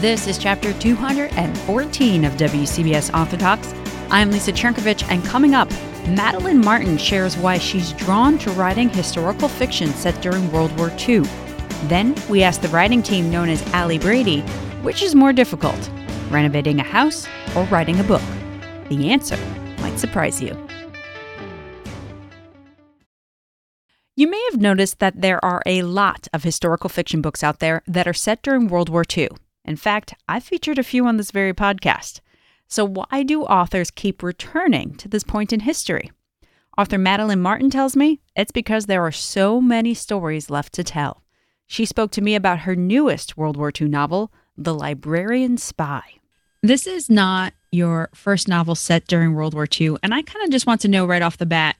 This is chapter 214 of WCBS Author Talks. I'm Lisa Chernkovich, and coming up, Madeline Martin shares why she's drawn to writing historical fiction set during World War II. Then we ask the writing team known as Ali Brady, which is more difficult, renovating a house or writing a book? The answer might surprise you. You may have noticed that there are a lot of historical fiction books out there that are set during World War II. In fact, I've featured a few on this very podcast. So, why do authors keep returning to this point in history? Author Madeline Martin tells me it's because there are so many stories left to tell. She spoke to me about her newest World War II novel, The Librarian Spy. This is not your first novel set during World War II, and I kind of just want to know right off the bat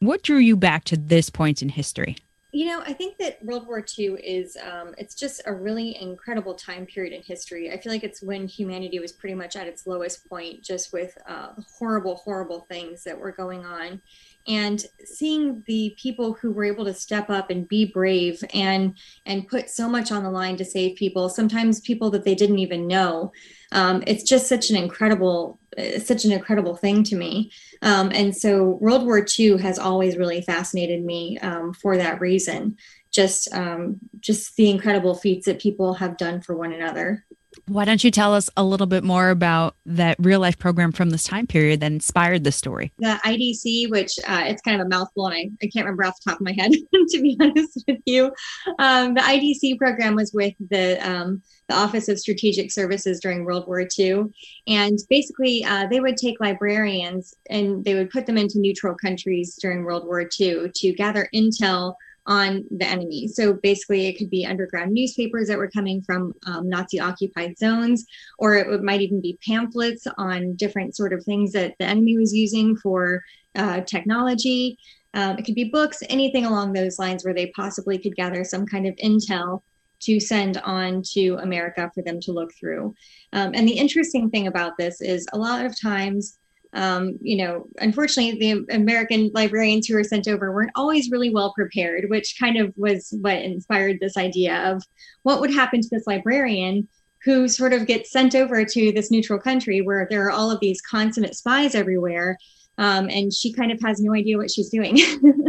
what drew you back to this point in history? You know, I think that World War II is, um, it's just a really incredible time period in history. I feel like it's when humanity was pretty much at its lowest point, just with uh, horrible, horrible things that were going on. And seeing the people who were able to step up and be brave and and put so much on the line to save people, sometimes people that they didn't even know, um, it's just such an incredible, uh, such an incredible thing to me. Um, and so World War II has always really fascinated me um, for that reason. Just, um, just the incredible feats that people have done for one another. Why don't you tell us a little bit more about that real life program from this time period that inspired the story? The IDC, which uh, it's kind of a mouthful, and I, I can't remember off the top of my head, to be honest with you. Um, the IDC program was with the um, the Office of Strategic Services during World War II, and basically uh, they would take librarians and they would put them into neutral countries during World War II to gather intel on the enemy. So basically, it could be underground newspapers that were coming from um, Nazi occupied zones, or it might even be pamphlets on different sort of things that the enemy was using for uh, technology. Um, it could be books, anything along those lines where they possibly could gather some kind of intel to send on to America for them to look through. Um, and the interesting thing about this is a lot of times um, you know, unfortunately, the American librarians who were sent over weren't always really well prepared, which kind of was what inspired this idea of what would happen to this librarian who sort of gets sent over to this neutral country where there are all of these consummate spies everywhere. Um, and she kind of has no idea what she's doing.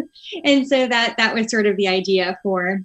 and so that that was sort of the idea for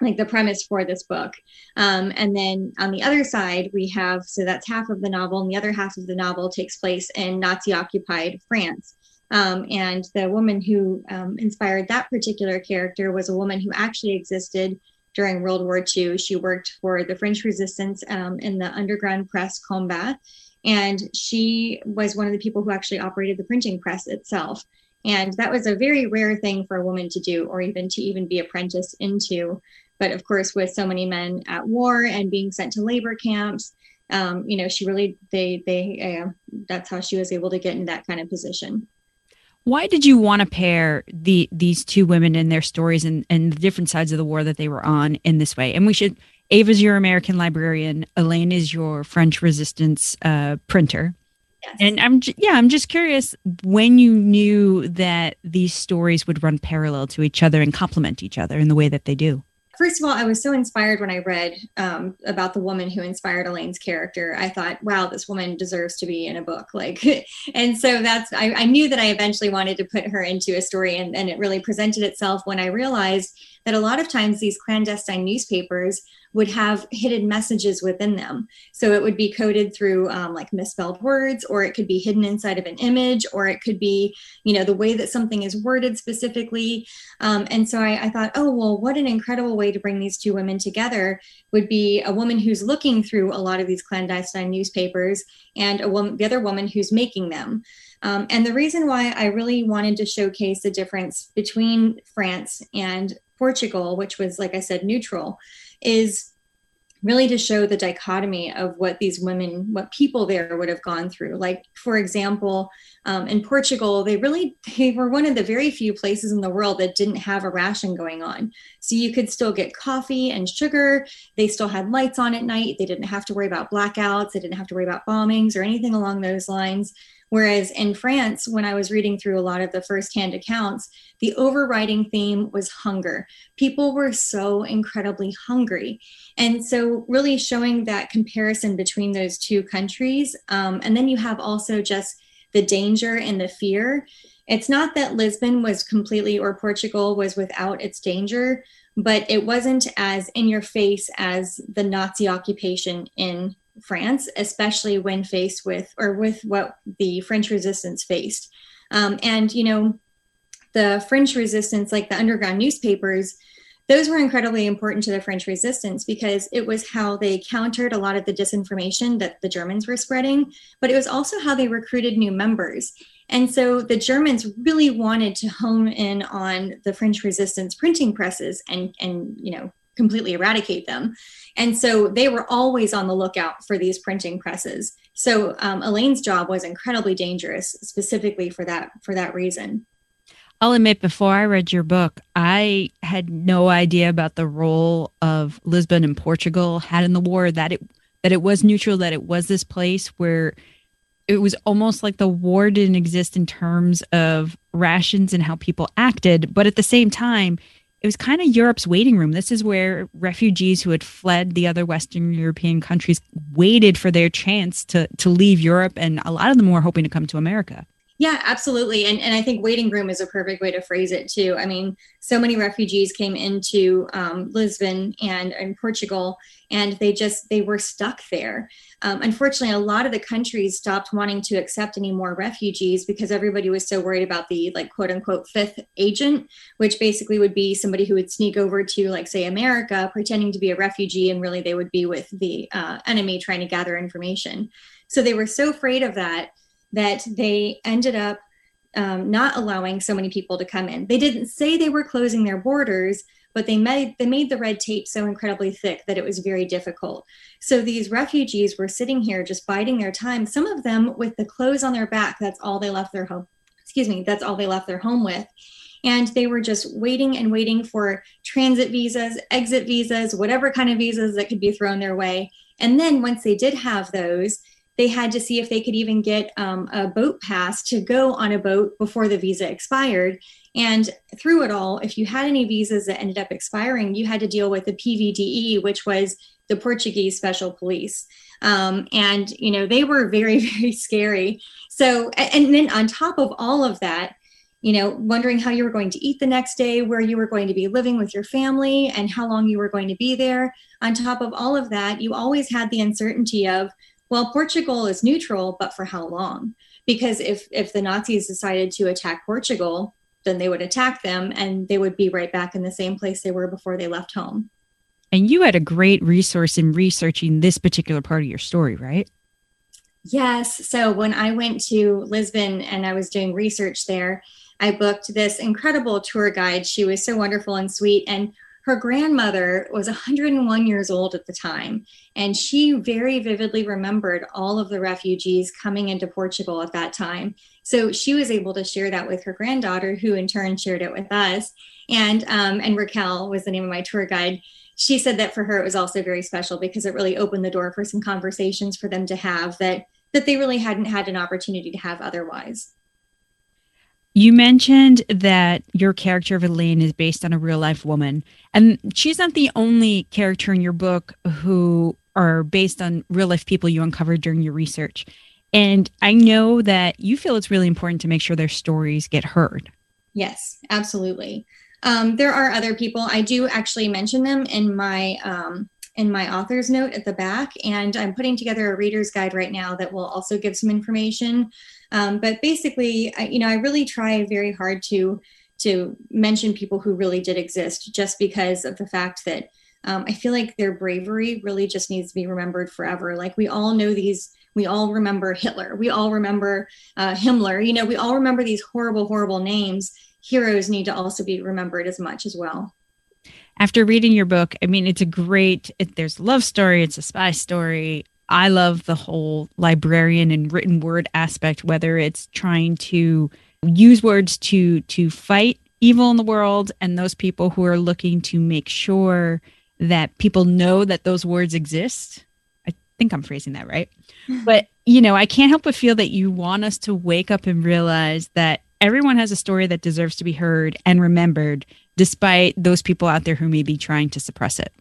like the premise for this book. Um, and then on the other side, we have so that's half of the novel, and the other half of the novel takes place in Nazi occupied France. Um, and the woman who um, inspired that particular character was a woman who actually existed during World War II. She worked for the French resistance um, in the underground press Combat. And she was one of the people who actually operated the printing press itself. And that was a very rare thing for a woman to do, or even to even be apprenticed into. But of course, with so many men at war and being sent to labor camps, um, you know, she really they they uh, that's how she was able to get in that kind of position. Why did you want to pair the these two women and their stories and, and the different sides of the war that they were on in this way? And we should Ava's your American librarian, Elaine is your French resistance uh, printer. Yes. And I'm yeah, I'm just curious when you knew that these stories would run parallel to each other and complement each other in the way that they do. First of all, I was so inspired when I read um, about the woman who inspired Elaine's character. I thought, wow, this woman deserves to be in a book. Like, and so that's, I, I knew that I eventually wanted to put her into a story, and, and it really presented itself when I realized that a lot of times these clandestine newspapers would have hidden messages within them. So it would be coded through um, like misspelled words, or it could be hidden inside of an image, or it could be, you know, the way that something is worded specifically. Um, and so I, I thought, oh, well, what an incredible way to bring these two women together would be a woman who's looking through a lot of these clandestine newspapers and a woman, the other woman who's making them. Um, and the reason why I really wanted to showcase the difference between France and Portugal, which was, like I said, neutral, is really to show the dichotomy of what these women, what people there would have gone through. Like, for example, um, in Portugal, they really they were one of the very few places in the world that didn't have a ration going on. So you could still get coffee and sugar. They still had lights on at night. They didn't have to worry about blackouts. They didn't have to worry about bombings or anything along those lines. Whereas in France, when I was reading through a lot of the firsthand accounts, the overriding theme was hunger. People were so incredibly hungry. And so, really showing that comparison between those two countries. Um, and then you have also just the danger and the fear. It's not that Lisbon was completely or Portugal was without its danger, but it wasn't as in your face as the Nazi occupation in France, especially when faced with or with what the French resistance faced. Um, and, you know, the French resistance, like the underground newspapers, those were incredibly important to the French resistance because it was how they countered a lot of the disinformation that the Germans were spreading, but it was also how they recruited new members. And so the Germans really wanted to hone in on the French resistance printing presses and, and you know, completely eradicate them. And so they were always on the lookout for these printing presses. So um, Elaine's job was incredibly dangerous, specifically for that for that reason. I'll admit, before I read your book, I had no idea about the role of Lisbon and Portugal had in the war. That it that it was neutral. That it was this place where it was almost like the war didn't exist in terms of rations and how people acted, but at the same time, it was kind of Europe's waiting room. This is where refugees who had fled the other Western European countries waited for their chance to to leave Europe, and a lot of them were hoping to come to America. Yeah, absolutely. And, and I think waiting room is a perfect way to phrase it too. I mean, so many refugees came into um, Lisbon and, and Portugal, and they just, they were stuck there. Um, unfortunately, a lot of the countries stopped wanting to accept any more refugees because everybody was so worried about the like quote unquote fifth agent, which basically would be somebody who would sneak over to like say America pretending to be a refugee and really they would be with the uh, enemy trying to gather information. So they were so afraid of that that they ended up um, not allowing so many people to come in. They didn't say they were closing their borders, but they made they made the red tape so incredibly thick that it was very difficult. So these refugees were sitting here just biding their time. Some of them with the clothes on their back. That's all they left their home. Excuse me. That's all they left their home with. And they were just waiting and waiting for transit visas, exit visas, whatever kind of visas that could be thrown their way. And then once they did have those, they had to see if they could even get um, a boat pass to go on a boat before the visa expired. And through it all, if you had any visas that ended up expiring, you had to deal with the PVDE, which was the Portuguese special police. Um, and, you know, they were very, very scary. So, and then on top of all of that, you know, wondering how you were going to eat the next day, where you were going to be living with your family, and how long you were going to be there. On top of all of that, you always had the uncertainty of, well, Portugal is neutral, but for how long? Because if if the Nazis decided to attack Portugal, then they would attack them and they would be right back in the same place they were before they left home. And you had a great resource in researching this particular part of your story, right? Yes. So when I went to Lisbon and I was doing research there, I booked this incredible tour guide. She was so wonderful and sweet. And her grandmother was 101 years old at the time, and she very vividly remembered all of the refugees coming into Portugal at that time. So she was able to share that with her granddaughter, who in turn shared it with us. And um, and Raquel was the name of my tour guide. She said that for her it was also very special because it really opened the door for some conversations for them to have that that they really hadn't had an opportunity to have otherwise You mentioned that your character of Elaine is based on a real life woman, and she's not the only character in your book who are based on real life people you uncovered during your research. And I know that you feel it's really important to make sure their stories get heard. Yes, absolutely. Um, there are other people. I do actually mention them in my um, in my author's note at the back, and I'm putting together a reader's guide right now that will also give some information. Um, but basically, I, you know, I really try very hard to to mention people who really did exist, just because of the fact that um, I feel like their bravery really just needs to be remembered forever. Like we all know these, we all remember Hitler, we all remember uh, Himmler. You know, we all remember these horrible, horrible names. Heroes need to also be remembered as much as well after reading your book, I mean, it's a great, it, there's a love story, it's a spy story. I love the whole librarian and written word aspect, whether it's trying to use words to to fight evil in the world and those people who are looking to make sure that people know that those words exist. I think I'm phrasing that right. but, you know, I can't help but feel that you want us to wake up and realize that everyone has a story that deserves to be heard and remembered despite those people out there who may be trying to suppress it.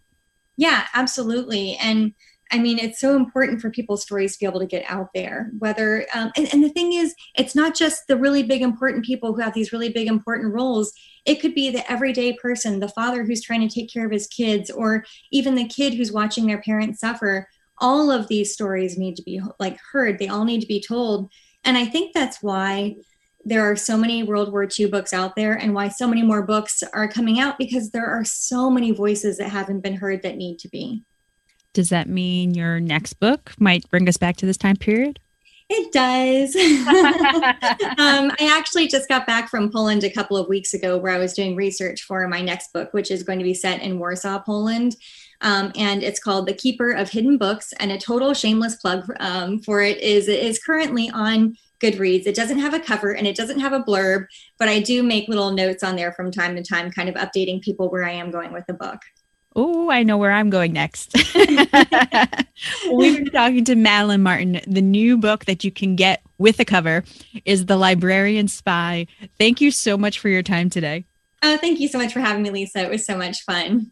Yeah, absolutely. And I mean, it's so important for people's stories to be able to get out there. Whether, um, and, and the thing is, it's not just the really big, important people who have these really big, important roles. It could be the everyday person, the father who's trying to take care of his kids, or even the kid who's watching their parents suffer. All of these stories need to be like heard. They all need to be told. And I think that's why there are so many World War II books out there and why so many more books are coming out because there are so many voices that haven't been heard that need to be. Does that mean your next book might bring us back to this time period? It does. um, I actually just got back from Poland a couple of weeks ago where I was doing research for my next book, which is going to be set in Warsaw, Poland. Um, and it's called The Keeper of Hidden Books. And a total shameless plug um, for it is it is currently on Goodreads. It doesn't have a cover and it doesn't have a blurb, but I do make little notes on there from time to time, kind of updating people where I am going with the book. Oh, I know where I'm going next. we were talking to Madeline Martin. The new book that you can get with a cover is The Librarian Spy. Thank you so much for your time today. Oh, thank you so much for having me, Lisa. It was so much fun.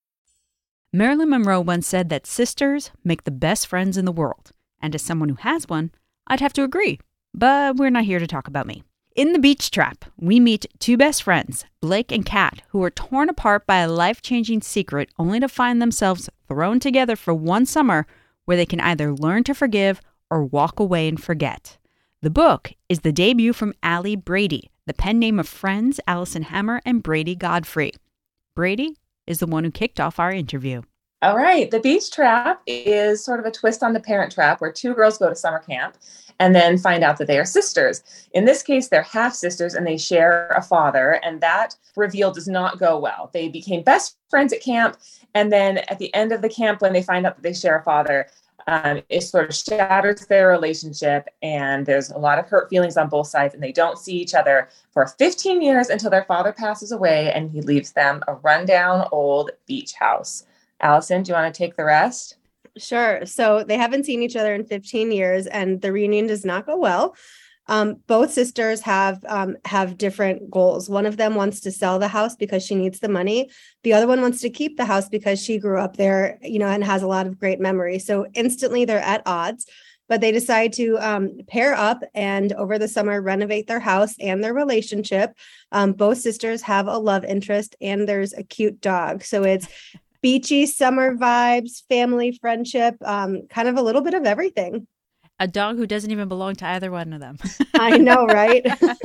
Marilyn Monroe once said that sisters make the best friends in the world. And as someone who has one, I'd have to agree. But we're not here to talk about me. In The Beach Trap, we meet two best friends, Blake and Kat, who are torn apart by a life changing secret only to find themselves thrown together for one summer where they can either learn to forgive or walk away and forget. The book is the debut from Ali Brady, the pen name of friends Alison Hammer and Brady Godfrey. Brady is the one who kicked off our interview. All right. The beach trap is sort of a twist on the parent trap where two girls go to summer camp and then find out that they are sisters. In this case, they're half sisters and they share a father, and that reveal does not go well. They became best friends at camp, and then at the end of the camp, when they find out that they share a father, um, it sort of shatters their relationship, and there's a lot of hurt feelings on both sides, and they don't see each other for 15 years until their father passes away and he leaves them a rundown old beach house. Alison, do you want to take the rest? Sure. So they haven't seen each other in 15 years, and the reunion does not go well. Um, both sisters have um, have different goals. One of them wants to sell the house because she needs the money. The other one wants to keep the house because she grew up there, you know, and has a lot of great memories. So instantly they're at odds. But they decide to um, pair up and over the summer renovate their house and their relationship. Um, both sisters have a love interest and there's a cute dog. So it's beachy summer vibes, family friendship, um, kind of a little bit of everything a dog who doesn't even belong to either one of them. I know, right?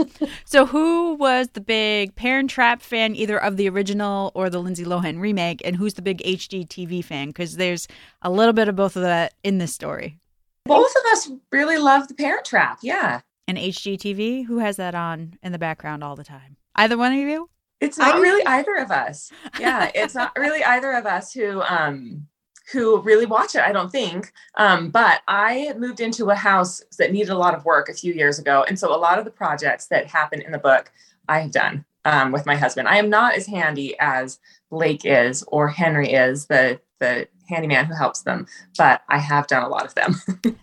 so, who was the big Parent Trap fan, either of the original or the Lindsay Lohan remake, and who's the big HGTV fan? Because there's a little bit of both of that in this story. Both of us really love The Parent Trap. Yeah. And HGTV, who has that on in the background all the time? Either one of you? It's not really either of us. Yeah, it's not really either of us who um who really watch it, I don't think. Um, but I moved into a house that needed a lot of work a few years ago. And so a lot of the projects that happen in the book, I have done um, with my husband. I am not as handy as Blake is or Henry is, the the handyman who helps them, but I have done a lot of them.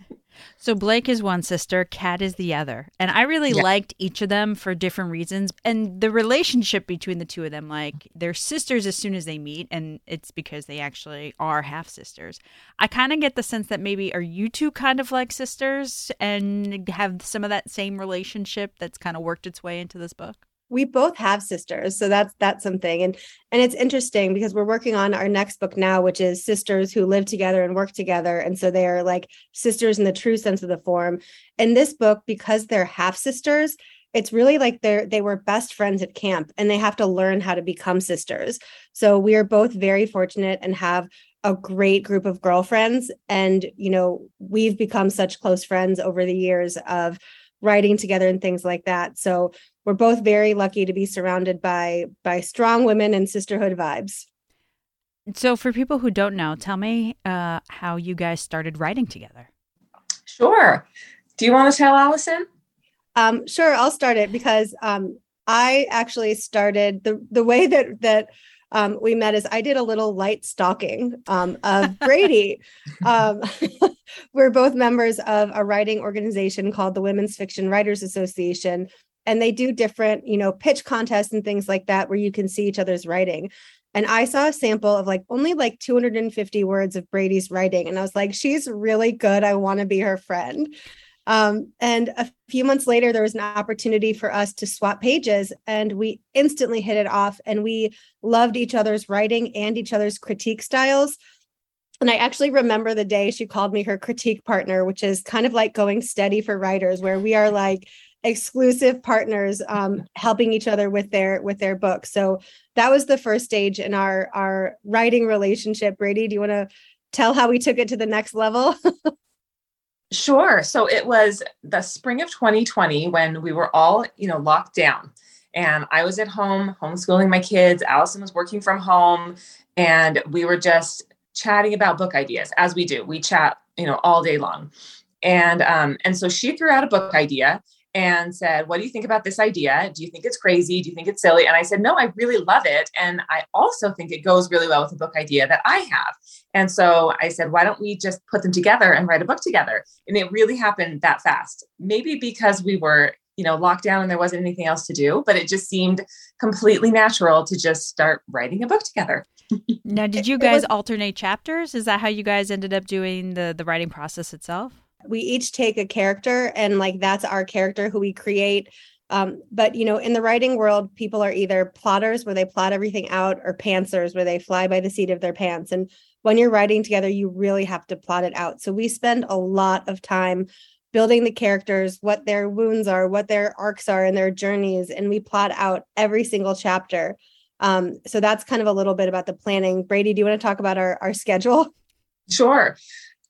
So Blake is one sister, Kat is the other. And I really yeah. liked each of them for different reasons. And the relationship between the two of them, like they're sisters as soon as they meet, and it's because they actually are half sisters. I kind of get the sense that maybe are you two kind of like sisters and have some of that same relationship that's kind of worked its way into this book? We both have sisters so that's that's something. And and it's interesting because we're working on our next book now which is sisters who live together and work together. And so they are like sisters in the true sense of the form. In this book because they're half sisters it's really like they're they were best friends at camp and they have to learn how to become sisters. So we are both very fortunate and have a great group of girlfriends. And you know we've become such close friends over the years of writing together and things like that. So we're both very lucky to be surrounded by by strong women and sisterhood vibes. So, for people who don't know, tell me uh, how you guys started writing together. Sure. Do you want to tell Alison? Um, sure, I'll start it because um, I actually started the the way that that um, we met is I did a little light stalking um, of Brady. um, we're both members of a writing organization called the Women's Fiction Writers Association, and they do different you know pitch contests and things like that where you can see each other's writing. And i saw a sample of like only like 250 words of brady's writing and i was like she's really good. I want to be her friend. Um, and a few months later there was an opportunity for us to swap pages and we instantly hit it off and we loved each other's writing and each other's critique styles. And I actually remember the day she called me her critique partner, which is kind of like going steady for writers, where we are like exclusive partners um, helping each other with their with their books so that was the first stage in our our writing relationship. Brady do you want to tell how we took it to the next level? Sure. So it was the spring of 2020 when we were all you know locked down. And i was at home homeschooling my kids. Alison was working from home. And we were just chatting about book ideas as we do. We chat you know all day long. And um, and so she threw out a book idea and said, What do you think about this idea? Do you think it's crazy? Do you think it's silly? And I said, No, I really love it. And I also think it goes really well with a book idea that I have. And so I said, Why don't we just put them together and write a book together? And it really happened that fast. Maybe because we were, you know, locked down and there wasn't anything else to do, but it just seemed completely natural to just start writing a book together. now, did you guys was- alternate chapters? Is that how you guys ended up doing the the writing process itself? We each take a character and like that's our character who we create. Um, but you know in the writing world people are either plotters where they plot everything out or pantsers where they fly by the seat of their pants. And when you're writing together you really have to plot it out. So we spend a lot of time building the characters what their wounds are what their arcs are and their journeys and we plot out every single chapter. Um, so that's kind of a little bit about the planning. Brady do you want to talk about our, our schedule? Sure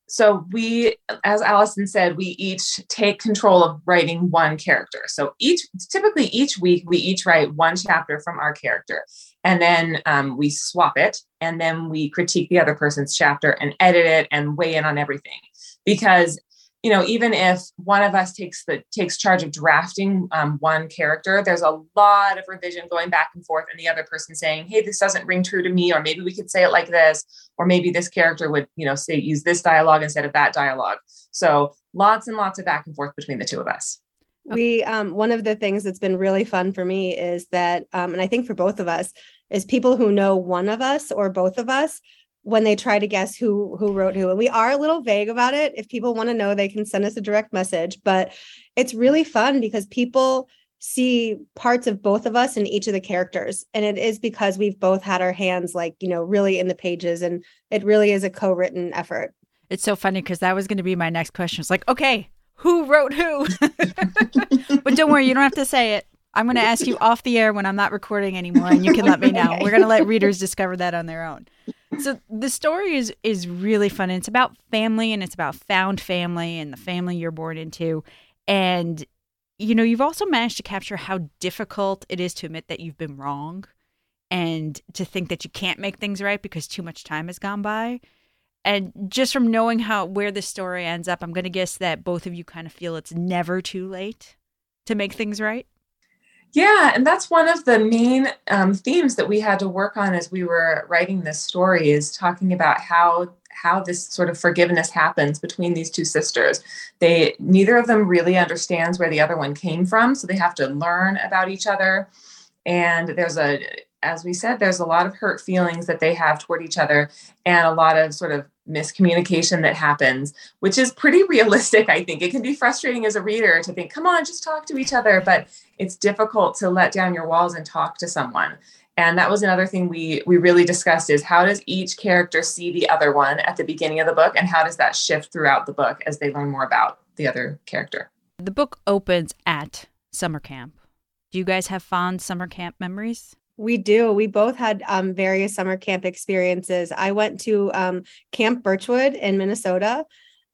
so we as alison said we each take control of writing one character. So each typically each week we each write one chapter from our character. And then um, we swap it and then we critique the other person's chapter and edit it and weigh in on everything. Because you know even if one of us takes the takes charge of drafting um, one character there's a lot of revision going back and forth and the other person saying hey this doesn't ring true to me or maybe we could say it like this or maybe this character would you know say use this dialogue instead of that dialogue. So lots and lots of back and forth between the two of us. We um, one of the things that's been really fun for me is that um, and i think for both of us is people who know one of us or both of us when they try to guess who who wrote who. And we are a little vague about it. If people want to know they can send us a direct message. But it's really fun because people see parts of both of us in each of the characters. And it is because we've both had our hands like you know really in the pages. And it really is a co-written effort. It's so funny because that was going to be my next question. It's like okay who wrote who? But don't worry you don't have to say it. I'm going to ask you off the air when i'm not recording anymore and you can let me know. Okay. we're going to let readers discover that on their own so the story is is really fun. And it's about family and it's about found family and the family you're born into. And you know, you've also managed to capture how difficult it is to admit that you've been wrong and to think that you can't make things right because too much time has gone by. And just from knowing how where this story ends up, I'm going to guess that both of you kind of feel it's never too late to make things right. Yeah, and that's one of the main um, themes that we had to work on as we were writing this story is talking about how how this sort of forgiveness happens between these two sisters. They neither of them really understands where the other one came from, so they have to learn about each other. And there's a as we said, there's a lot of hurt feelings that they have toward each other and a lot of sort of miscommunication that happens, which is pretty realistic, I think. It can be frustrating as a reader to think, come on, just talk to each other. But it's difficult to let down your walls and talk to someone. And that was another thing we we really discussed is how does each character see the other one at the beginning of the book and how does that shift throughout the book as they learn more about the other character. The book opens at summer camp. Do you guys have fond summer camp memories? We do. We both had um, various summer camp experiences. I went to um, Camp Birchwood in Minnesota,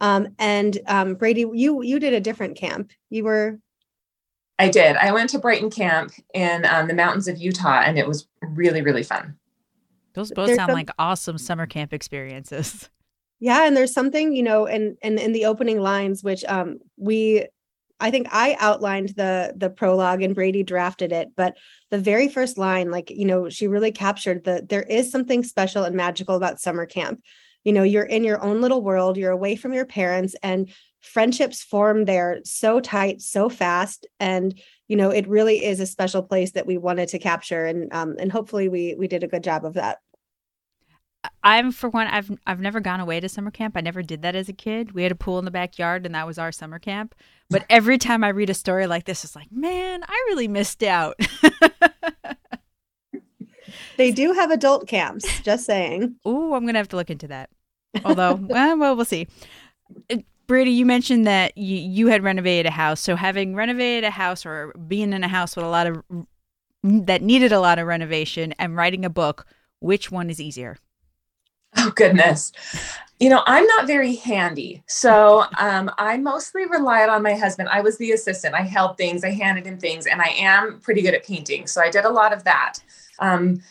um, and um, Brady, you you did a different camp. You were. I did. I went to Brighton Camp in um, the mountains of Utah, and it was really really fun. Those both there's sound some, like awesome summer camp experiences. Yeah, and there's something you know, in in, in the opening lines, which um, we I think I outlined the the prologue and Brady drafted it, but the very first line, like, you know, she really captured the there is something special and magical about summer camp. You know, you're in your own little world, you're away from your parents, and friendships form there so tight, so fast. And, you know, it really is a special place that we wanted to capture. And um, and hopefully we we did a good job of that. I'm for one. I've I've never gone away to summer camp. I never did that as a kid. We had a pool in the backyard, and that was our summer camp. But every time I read a story like this, it's like, man, I really missed out. they do have adult camps. Just saying. Ooh, I'm gonna have to look into that. Although, well, well, we'll see. Uh, Brady, you mentioned that you you had renovated a house. So having renovated a house or being in a house with a lot of that needed a lot of renovation and writing a book, which one is easier? Oh, goodness. You know, I'm not very handy. So um, I mostly relied on my husband. I was the assistant. I held things, I handed him things, and I am pretty good at painting. So I did a lot of that. Um,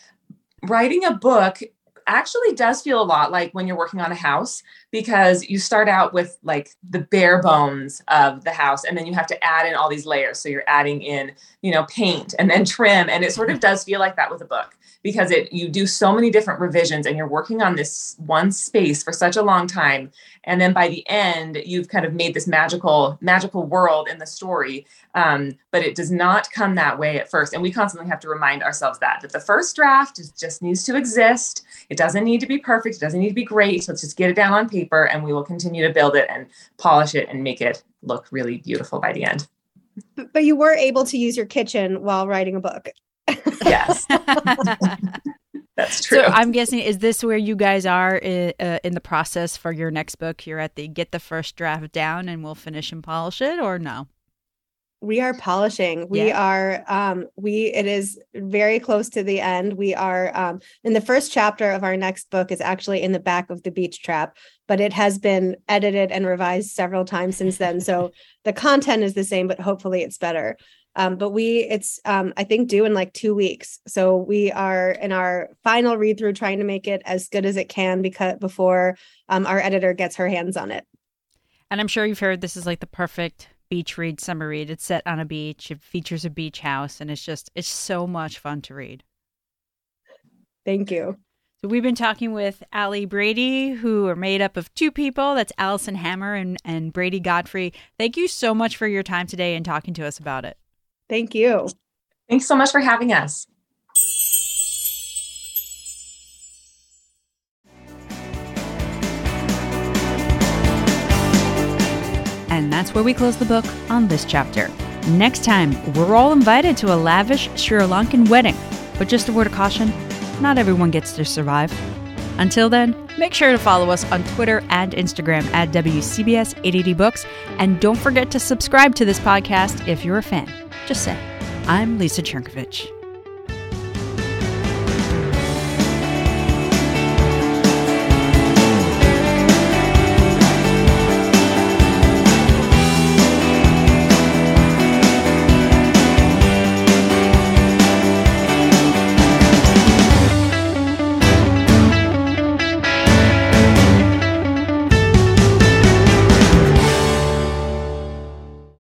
writing a book actually does feel a lot like when you're working on a house because you start out with like the bare bones of the house and then you have to add in all these layers. So you're adding in you know paint and then trim and it sort of does feel like that with a book because it you do so many different revisions and you're working on this one space for such a long time and then by the end you've kind of made this magical magical world in the story um, but it does not come that way at first. And we constantly have to remind ourselves that that the first draft is, just needs to exist. It doesn't need to be perfect. It doesn't need to be great. So let's just get it down on paper and we will continue to build it and polish it and make it look really beautiful by the end but you were able to use your kitchen while writing a book yes. That's true. So I'm guessing, is this where you guys are in, uh, in, the process for your next book? You're at the get the first draft down and we'll finish and polish it, or no? We are polishing. We yeah. are, um, we, it is very close to the end. We are, um, in the first chapter of our next book is actually in the back of the beach trap, but it has been edited and revised several times since then. So the content is the same, but hopefully it's better. Um, but we, it's, um, I think, due in like two weeks. So we are in our final read through trying to make it as good as it can because before um, our editor gets her hands on it. And I'm sure you've heard this is like the perfect beach read summer read. It's set on a beach, it features a beach house, and it's just, it's so much fun to read. Thank you. So we've been talking with Ali Brady, who are made up of two people. That's Alison Hammer and, and Brady Godfrey. Thank you so much for your time today and talking to us about it. Thank you. Thanks so much for having us. That's where we close the book on this chapter. Next time, we're all invited to a lavish Sri Lankan wedding. But just a word of caution not everyone gets to survive. Until then, make sure to follow us on Twitter and Instagram at WCBS 880 Books. And don't forget to subscribe to this podcast if you're a fan. Just say, I'm Lisa Chernkovich.